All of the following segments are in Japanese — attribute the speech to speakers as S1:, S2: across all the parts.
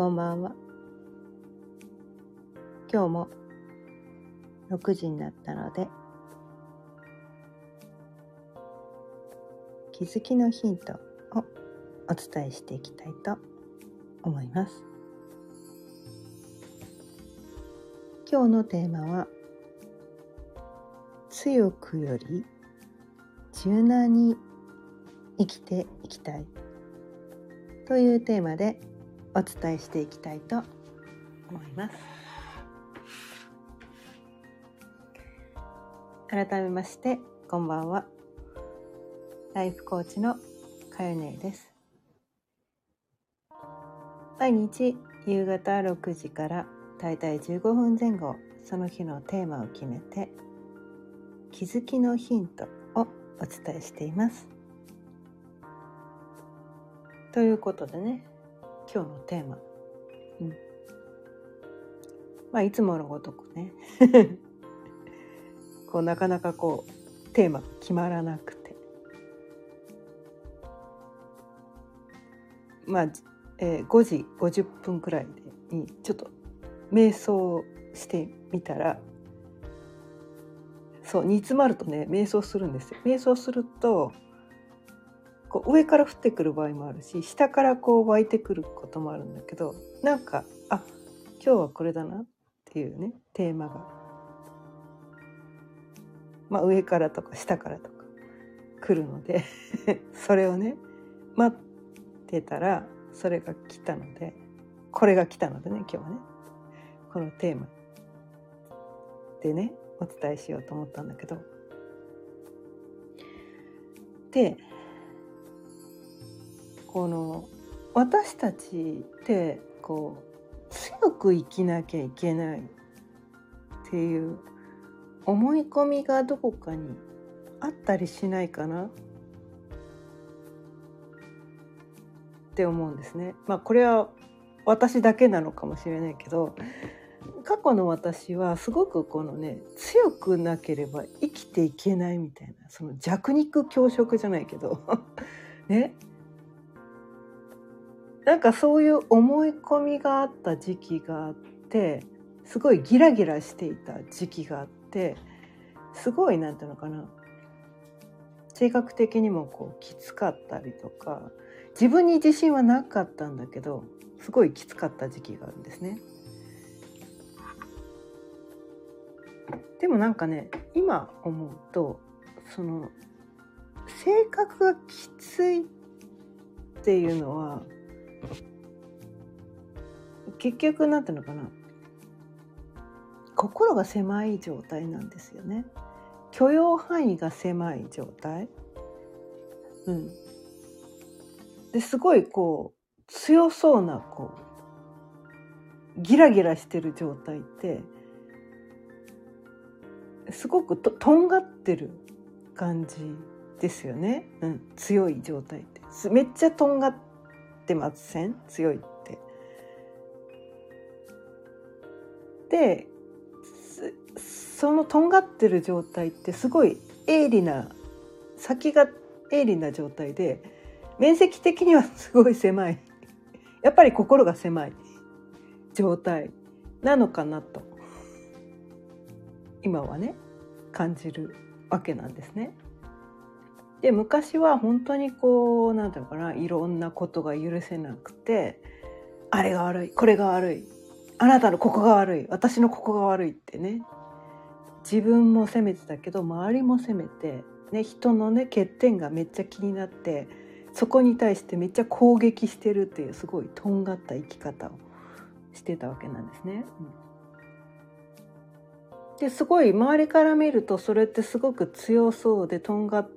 S1: こんばんは。今日も6時になったので、気づきのヒントをお伝えしていきたいと思います。今日のテーマは、強くより柔軟に生きていきたいというテーマでお伝えしていきたいと思います。改めましてこんばんは。ライフコーチのかよねです。毎日夕方6時からだいたい15分前後その日のテーマを決めて気づきのヒントをお伝えしています。ということでね今日のテーマ、うん、まあいつものごとくね。こうなかなかこうテーマ決まらなくて。まあ、えー、5時50分くらいにちょっと瞑想してみたらそう煮詰まるとね瞑想するんですよ。瞑想するとこう上から降ってくる場合もあるし下からこう湧いてくることもあるんだけどなんかあ今日はこれだなっていうねテーマが、まあ、上からとか下からとか来るので それをね待ってたらそれが来たのでこれが来たのでね今日はねこのテーマでねお伝えしようと思ったんだけど。でこの私たちってこう強く生きなきゃいけないっていう思い込みがどこかにあったりしないかなって思うんですね。まあこれは私だけなのかもしれないけど過去の私はすごくこのね強くなければ生きていけないみたいなその弱肉強食じゃないけど ねなんかそういう思い込みがあった時期があってすごいギラギラしていた時期があってすごいなんていうのかな性格的にもこうきつかったりとか自分に自信はなかったんだけどすごいきつかった時期があるんですね。でもなんかね今思うとその性格がきついっていうのは結局なんていうのかな。心が狭い状態なんですよね。許容範囲が狭い状態。うん。ですごいこう強そうなこうギラギラしてる状態ってすごくととんがってる感じですよね、うん、強い状態って。めっちゃとんがってません？強いって。でそのとんがってる状態ってすごい鋭利な先が鋭利な状態で面積的にはすごい狭い やっぱり心が狭い状態なのかなと今はね感じるわけなんですね。で昔は本当にこう何て言うのかないろんなことが許せなくてあれが悪いこれが悪いあなたのここが悪い私のここが悪いってね自分も責めてたけど周りも責めて、ね、人のね欠点がめっちゃ気になってそこに対してめっちゃ攻撃してるっていうすごいとんがった生き方をしてたわけなんですね。ですごい周りから見るとそれってすごく強そうでとんがっ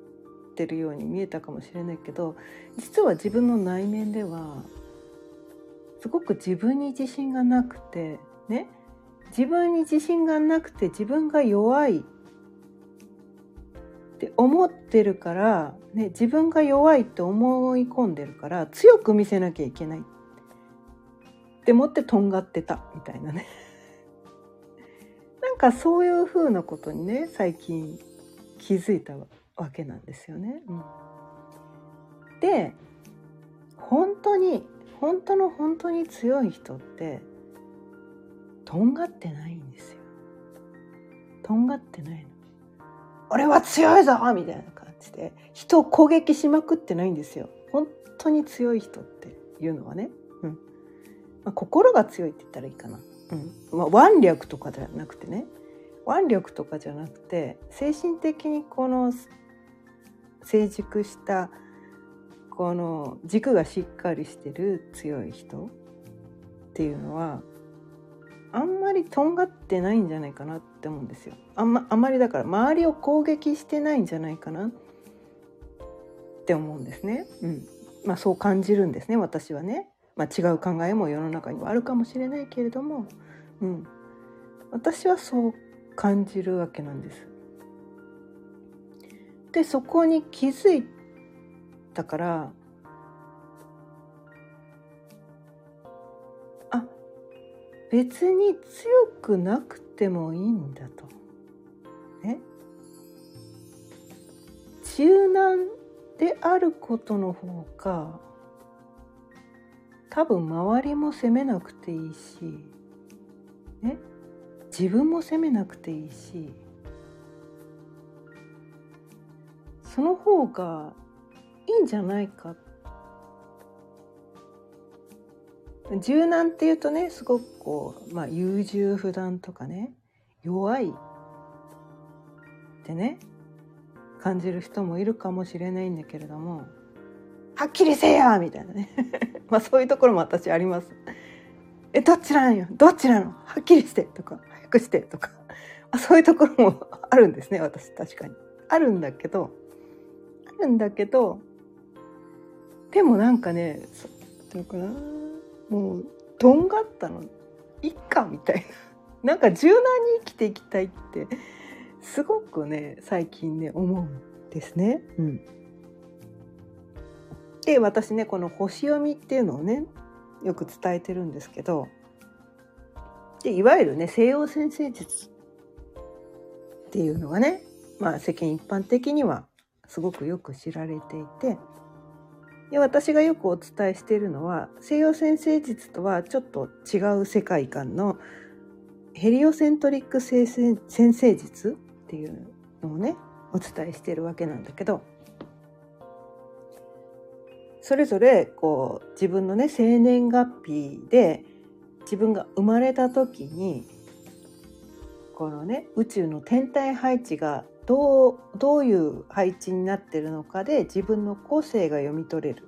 S1: てるように見えたかもしれないけど実は自分の内面ではすごく自分に自信がなくてね自分に自信がなくて自分が弱いって思ってるから、ね、自分が弱いって思い込んでるから強く見せなきゃいけない。って思ってとんがってたみたいなね。なんかそういうふうなことにね最近気づいたわけなんですよね。うん、で本当に本当の本当に強い人ってとんがってないんですよ。とんがってないの。俺は強いぞ！みたいな感じで人を攻撃しまくってないんですよ。本当に強い人っていうのはね、うん。まあ、心が強いって言ったらいいかな、うん。まあ、腕力とかじゃなくてね。腕力とかじゃなくて精神的にこの成熟したこの軸がしっかりしてる強い人っていうのはあんまりとんがってないんじゃないかなって思うんですよ。あんまあまりだから周りを攻撃してないんじゃないかなって思うんですね。うん、まあそう感じるんですね私はね。まあ、違う考えも世の中にはあるかもしれないけれども、うん、私はそう感じるわけなんです。でそこに気づいたからあ別に強くなくてもいいんだと。ね。柔軟であることの方が多分周りも責めなくていいし、ね、自分も責めなくていいし。その方がいいんじゃないか。柔軟っていうとねすごくこう、まあ、優柔不断とかね弱いってね感じる人もいるかもしれないんだけれどもはっきりせえやみたいなね。まあそういうところも私あります。えどっちなんよ？どっちなの？はっきりしてとか早くしてとか。あそういうところもあるんですね私確かに。あるんだけどるんだけどでもなんかねどうかなもうとんがったの。いっかみたいな。なんか柔軟に生きていきたいってすごくね最近ね思うんですね。うん、で私ねこの星読みっていうのをねよく伝えてるんですけどでいわゆるね西洋先生術っていうのがね、まあ、世間一般的にはすごくよく知られていてで私がよくお伝えしているのは西洋先生術とはちょっと違う世界観のヘリオセントリック先生術っていうのをねお伝えしているわけなんだけどそれぞれこう自分のね生年月日で自分が生まれた時にこのね宇宙の天体配置がどうどういう配置になってるのかで自分の個性が読み取れる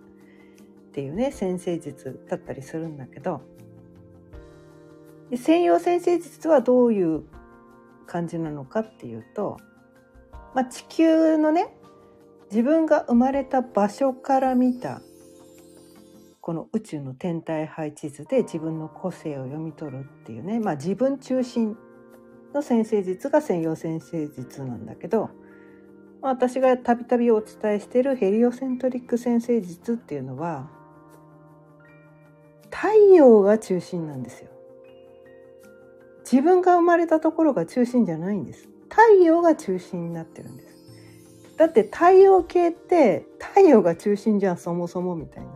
S1: っていうね先生術だったりするんだけど。で専用先生術はどういう感じなのかっていうと、まあ、地球のね自分が生まれた場所から見たこの宇宙の天体配置図で自分の個性を読み取るっていうね、まあ、自分中心の先生術が専用先生術なんだけど私がたびたびお伝えしているヘリオセントリック先生術っていうのは太陽が中心なんですよ。自分が生まれたところが中心じゃないんです。太陽が中心になってるんです。だって太陽系って太陽が中心じゃんそもそもみたいな。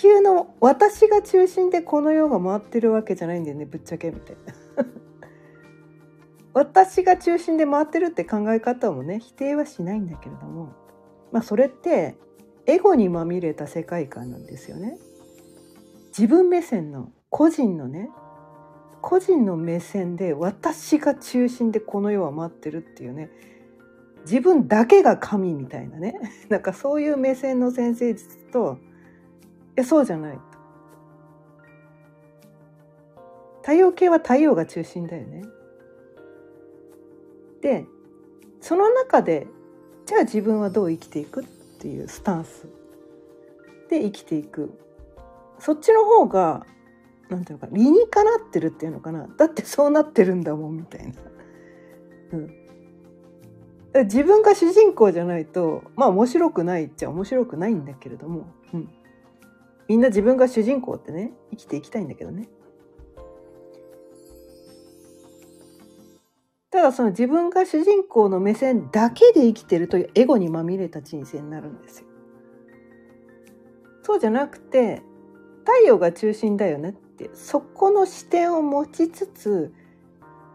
S1: 球の私が中心でこの世が回ってるわけじゃないんだよねぶっちゃけみたいな。私が中心で回ってるって考え方もね否定はしないんだけれどもまあそれってエゴにまみれた世界観なんですよね。自分目線の個人のね個人の目線で私が中心でこの世は待ってるっていうね自分だけが神みたいなねなんかそういう目線の先生術とやそうじゃない。太陽系は太陽が中心だよね。でその中でじゃあ自分はどう生きていくっていうスタンス。で生きていく。そっちの方がなんていうのか理にかなってるっていうのかな。だってそうなってるんだもんみたいな。うん、自分が主人公じゃないとまあ面白くないっちゃ面白くないんだけれども、うん、みんな自分が主人公ってね生きていきたいんだけどね。ただその自分が主人公の目線だけで生きてるというエゴにまみれた人生になるんですよ。そうじゃなくて太陽が中心だよねってそこの視点を持ちつつ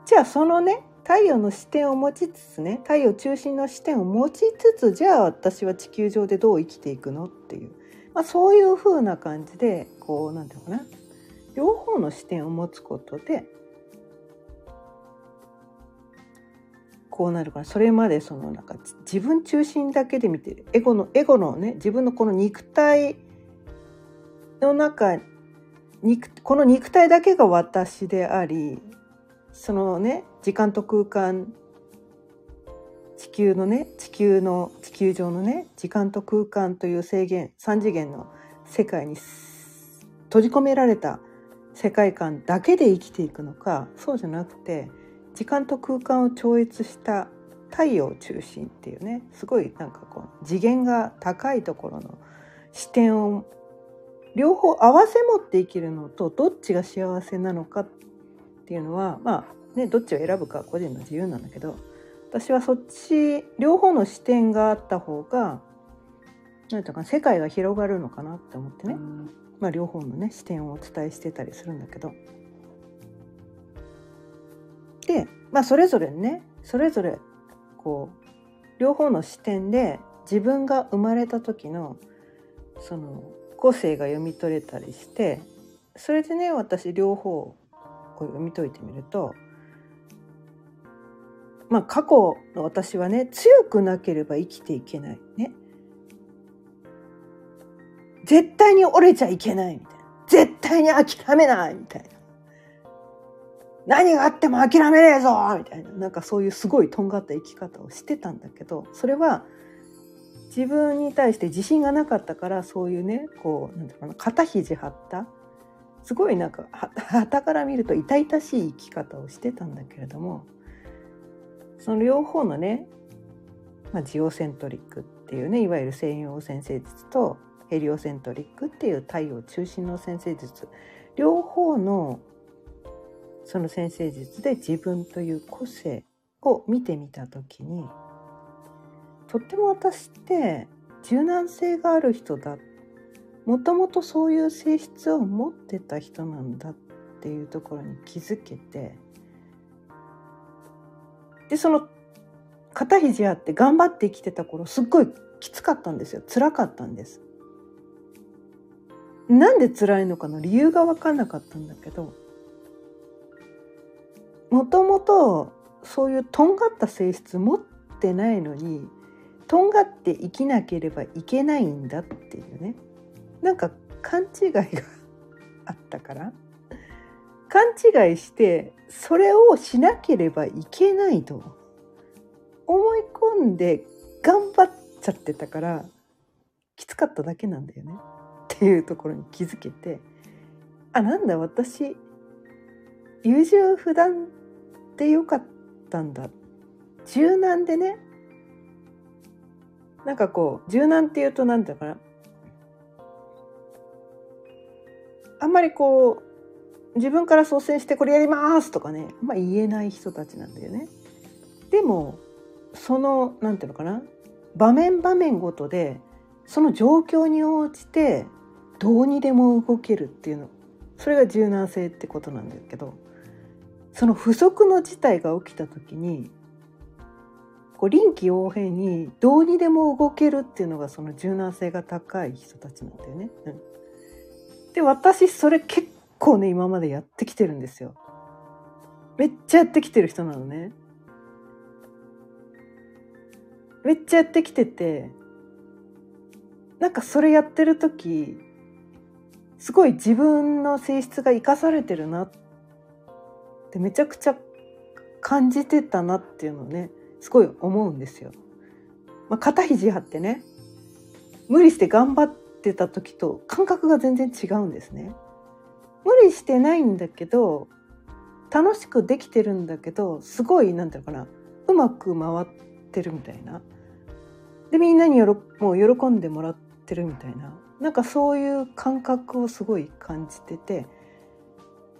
S1: じゃあそのね太陽の視点を持ちつつね太陽中心の視点を持ちつつじゃあ私は地球上でどう生きていくのっていう、まあ、そういう風な感じでこう何て言うのかな。両方の視点を持つことでこうなるからそれまでそのなんか自分中心だけで見てる。エゴのエゴのね自分のこの肉体の中肉この肉体だけが私でありそのね時間と空間地球のね地球の地球上のね時間と空間という制限3次元の世界に閉じ込められた世界観だけで生きていくのかそうじゃなくて時間と空間を超越した太陽中心っていうねすごいなんかこう次元が高いところの視点を両方合わせ持って生きるのとどっちが幸せなのかっていうのはまあねどっちを選ぶか個人の自由なんだけど私はそっち両方の視点があった方がなんていうか世界が広がるのかなって思ってね、まあ、両方のね視点をお伝えしてたりするんだけど。で、まあ、それぞれねそれぞれこう両方の視点で自分が生まれた時のその個性が読み取れたりしてそれでね私両方を読み解いてみるとまあ過去の私はね強くなければ生きていけないね。絶対に折れちゃいけないみたいな。絶対に諦めないみたいな。何があっても諦めねえぞみたいな。なんかそういうすごいとんがった生き方をしてたんだけどそれは自分に対して自信がなかったからそういうねこうなんていうかな肩肘張った。すごいなんかはたから見ると痛々しい生き方をしてたんだけれどもその両方のね、まあ、ジオセントリックっていうねいわゆる西洋先生術とヘリオセントリックっていう太陽中心の先生術。両方のその先生術で自分という個性を見てみた時にとっても私って柔軟性がある人だ。もともとそういう性質を持ってた人なんだっていうところに気づけてでその肩肘あって頑張って生きてた頃すっごいきつかったんですよ。辛かったんです。なんで辛いのかの理由が分かんなかったんだけどもともとそういうとんがった性質持ってないのにとんがって生きなければいけないんだっていうね。なんか勘違いが あったから。勘違いしてそれをしなければいけないと思い込んで頑張っちゃってたからきつかっただけなんだよね。っていうところに気づけてあなんだ私優柔不断でよかったんだ。柔軟でね。なんかこう柔軟っていうと何て言うかな。あんまりこう自分から率先してこれやりますとかねまあ言えない人たちなんだよね。でもその何て言うのかな場面場面ごとでその状況に応じてどうにでも動けるっていうのそれが柔軟性ってことなんだけどその不測の事態が起きた時にこう臨機応変にどうにでも動けるっていうのがその柔軟性が高い人たちなんだよね。うん、で私それ結構ね今までやってきてるんですよ。めっちゃやってきてる人なのね。めっちゃやってきててなんかそれやってる時すごい自分の性質が生かされてるなってめちゃくちゃ感じてたなっていうのをねすごい思うんですよ。まあ、肩肘張ってね無理して頑張ってた時と感覚が全然違うんですね。してないんだけど楽しくできてるんだけどすごい何て言うのかなうまく回ってるみたいな。でみんなによろもう喜んでもらってるみたいな。なんかそういう感覚をすごい感じてて。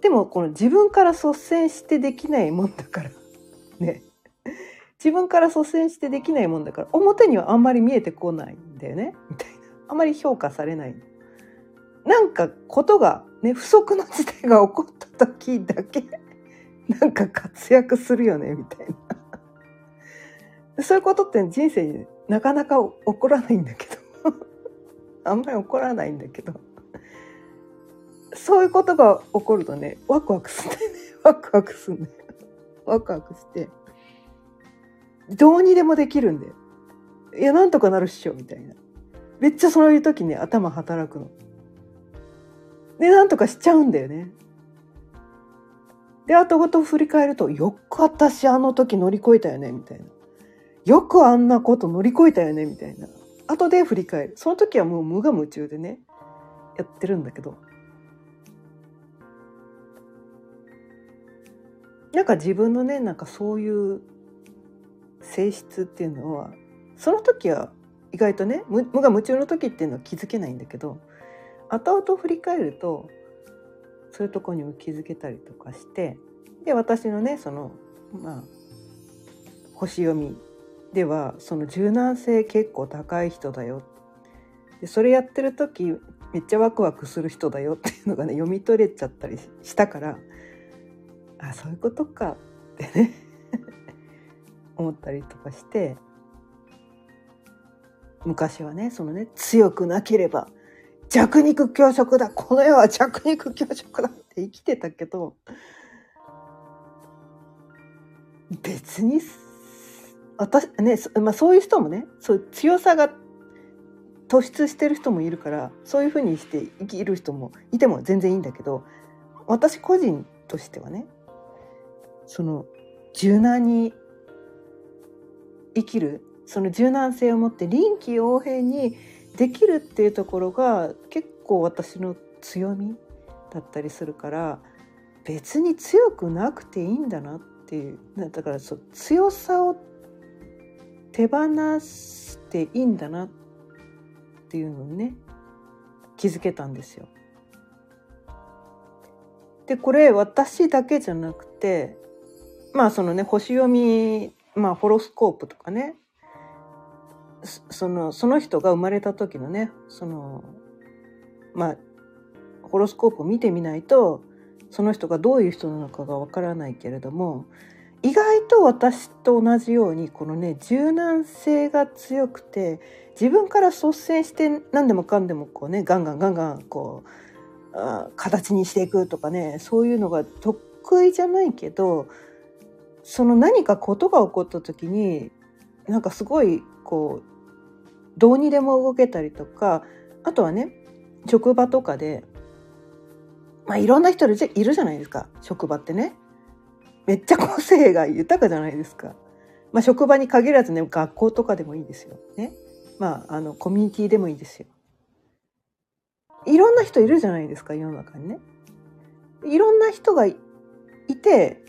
S1: でもこの自分から率先してできないもんだから。ね。自分から率先してできないもんだから。表にはあんまり見えてこないんだよね。みたいな。あんまり評価されない。なんかことがね不測の事態が起こった時だけ なんか活躍するよねみたいな。そういうことって人生になかなか起こらないんだけど。あんまり起こらないんだけど。そういうことが起こるとねワクワクすんだよね。ワクワクすんだよ。ワクワクして。どうにでもできるんだよ。いやなんとかなるっしょみたいな。めっちゃそういう時ね頭働くの。でなんとかしちゃうんだよね。で後ごと振り返るとよく私あの時乗り越えたよねみたいな。よくあんなこと乗り越えたよねみたいな。後で振り返る。その時はもう無我夢中でねやってるんだけど。なんか自分のねなんかそういう性質っていうのはその時は意外とね無我夢中の時っていうのは気づけないんだけど。後々振り返るとそういうとこにも気づけたりとかしてで私のねそのまあ星読みではその柔軟性結構高い人だよ。でそれやってる時めっちゃワクワクする人だよ。っていうのがね読み取れちゃったりしたからあそういうことか。ってね。思ったりとかして昔はねそのね強くなければ弱肉強食だ。この世は弱肉強食だって生きてたけど別に私ね、まあ、そういう人もねそう強さが突出してる人もいるからそういうふうにして生きる人もいても全然いいんだけど私個人としてはねその柔軟に生きるその柔軟性を持って臨機応変にできるっていうところが結構私の強みだったりするから別に強くなくていいんだなっていうだからそう強さを手放していいんだなっていうのにね気づけたんですよ。でこれ私だけじゃなくてまあそのね星読みまあホロスコープとかねそのその人が生まれた時のねそのまあホロスコープを見てみないとその人がどういう人なのかがわからないけれども意外と私と同じようにこのね柔軟性が強くて自分から率先して何でもかんでもこうねガンガンガンガンこうあ形にしていくとかねそういうのが得意じゃないけどその何かことが起こった時になんかすごいこうどうにでも動けたりとかあとはね職場とかでまあいろんな人いるじゃないですか職場ってねめっちゃ個性が豊かじゃないですか。まあ、職場に限らずね学校とかでもいいですよ。ね。まああのコミュニティでもいいですよ。いろんな人いるじゃないですか世の中にね。いろんな人がいて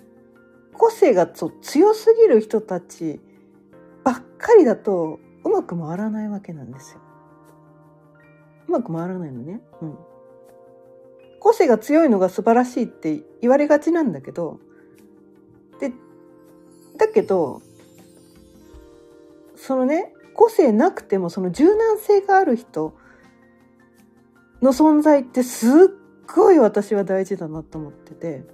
S1: 個性が強すぎる人たちばっかりだとうまく回らないわけなんですよ。うまく回らないのね。うん。個性が強いのが素晴らしいって言われがちなんだけどでだけどそのね個性なくてもその柔軟性がある人の存在ってすっごい私は大事だなと思ってて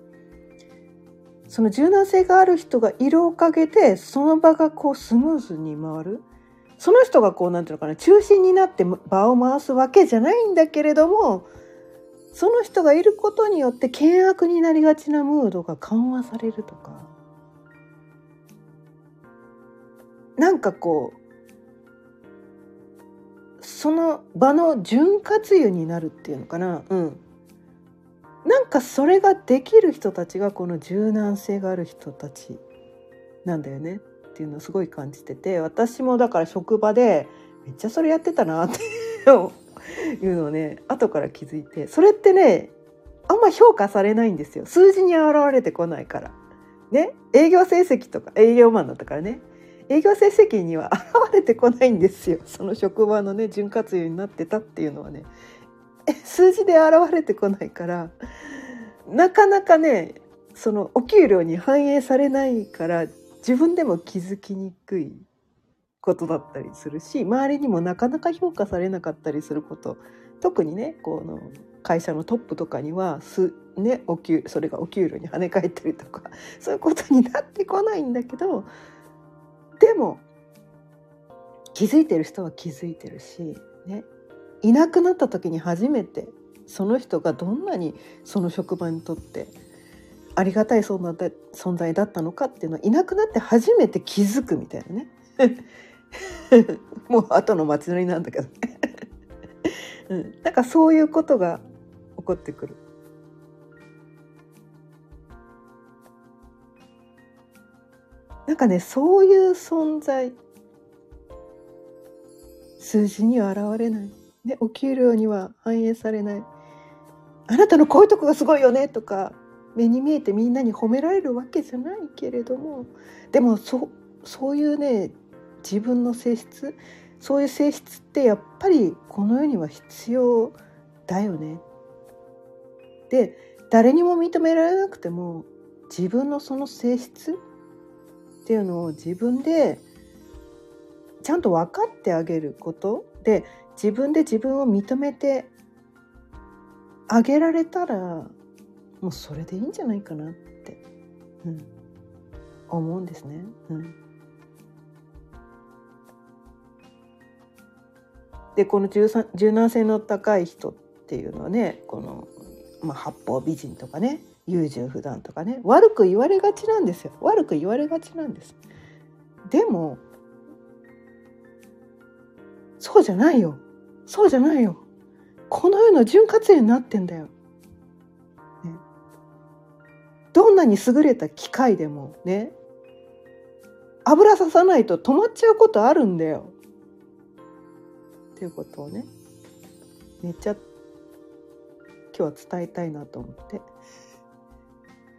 S1: その柔軟性がある人がいるおかげでその場がこうスムーズに回る。その人がこうなんていうのかな中心になって場を回すわけじゃないんだけれどもその人がいることによって険悪になりがちなムードが緩和されるとか。なんかこうその場の潤滑油になるっていうのかな。うん。なんかそれができる人たちがこの柔軟性がある人たちなんだよねっていうのをすごい感じてて私もだから職場でめっちゃそれやってたなっていうのをね後から気づいてそれってねあんま評価されないんですよ。数字に現れてこないから。ね営業成績とか営業マンだったからね。営業成績には現れてこないんですよ。その職場のね潤滑油になってたっていうのはね。数字で現れてこないからなかなかねそのお給料に反映されないから自分でも気づきにくいことだったりするし周りにもなかなか評価されなかったりすること特にねこの会社のトップとかにはす、ね、お給それがお給料に跳ね返ったりとかそういうことになってこないんだけどでも気づいてる人は気づいてるし、ね、いなくなった時に初めてその人がどんなにその職場にとってありがたい存在だったのかっていうのはいなくなって初めて気づくみたいなね。もう後の祭りなんだけどね。うん、なんかそういうことが起こってくる。なんかねそういう存在数字には現れない、ね、お給料には反映されないあなたのこういうとこがすごいよねとか目に見えてみんなに褒められるわけじゃないけれどもでもそそういうね自分の性質そういう性質ってやっぱりこの世には必要だよね。で誰にも認められなくても自分のその性質っていうのを自分でちゃんと分かってあげることで自分で自分を認めてあげられたらもうそれでいいんじゃないかなって、うん、思うんですね。うん。でこの柔軟性の高い人っていうのはねこの、まあ、八方美人とかね優柔不断とかね悪く言われがちなんですよ。悪く言われがちなんです。でもそうじゃないよ。そうじゃないよ。この世の潤滑油になってんだよ、ね、どんなに優れた機械でもね。油ささないと止まっちゃうことあるんだよ。っていうことをね。めっちゃ今日は伝えたいなと思って。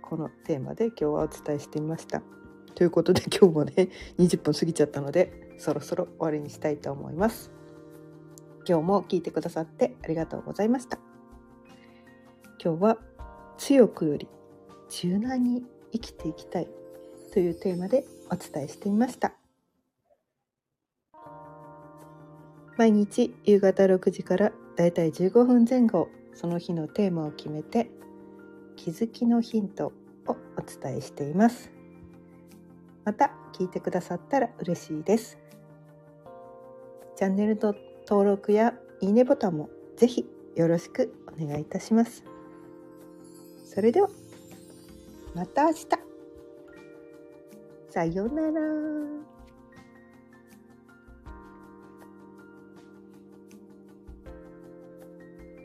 S1: このテーマで今日はお伝えしてみました。ということで今日もね20分過ぎちゃったのでそろそろ終わりにしたいと思います。今日も聞いてくださってありがとうございました。今日は強くより柔軟に生きていきたいというテーマでお伝えしてみました。毎日夕方6時からだいたい15分前後その日のテーマを決めて気づきのヒントをお伝えしていますまた聞いてくださったら嬉しいですチャンネルの登録やいいねボタンもぜひよろしくお願いいたします。それではまた明日。さようなら。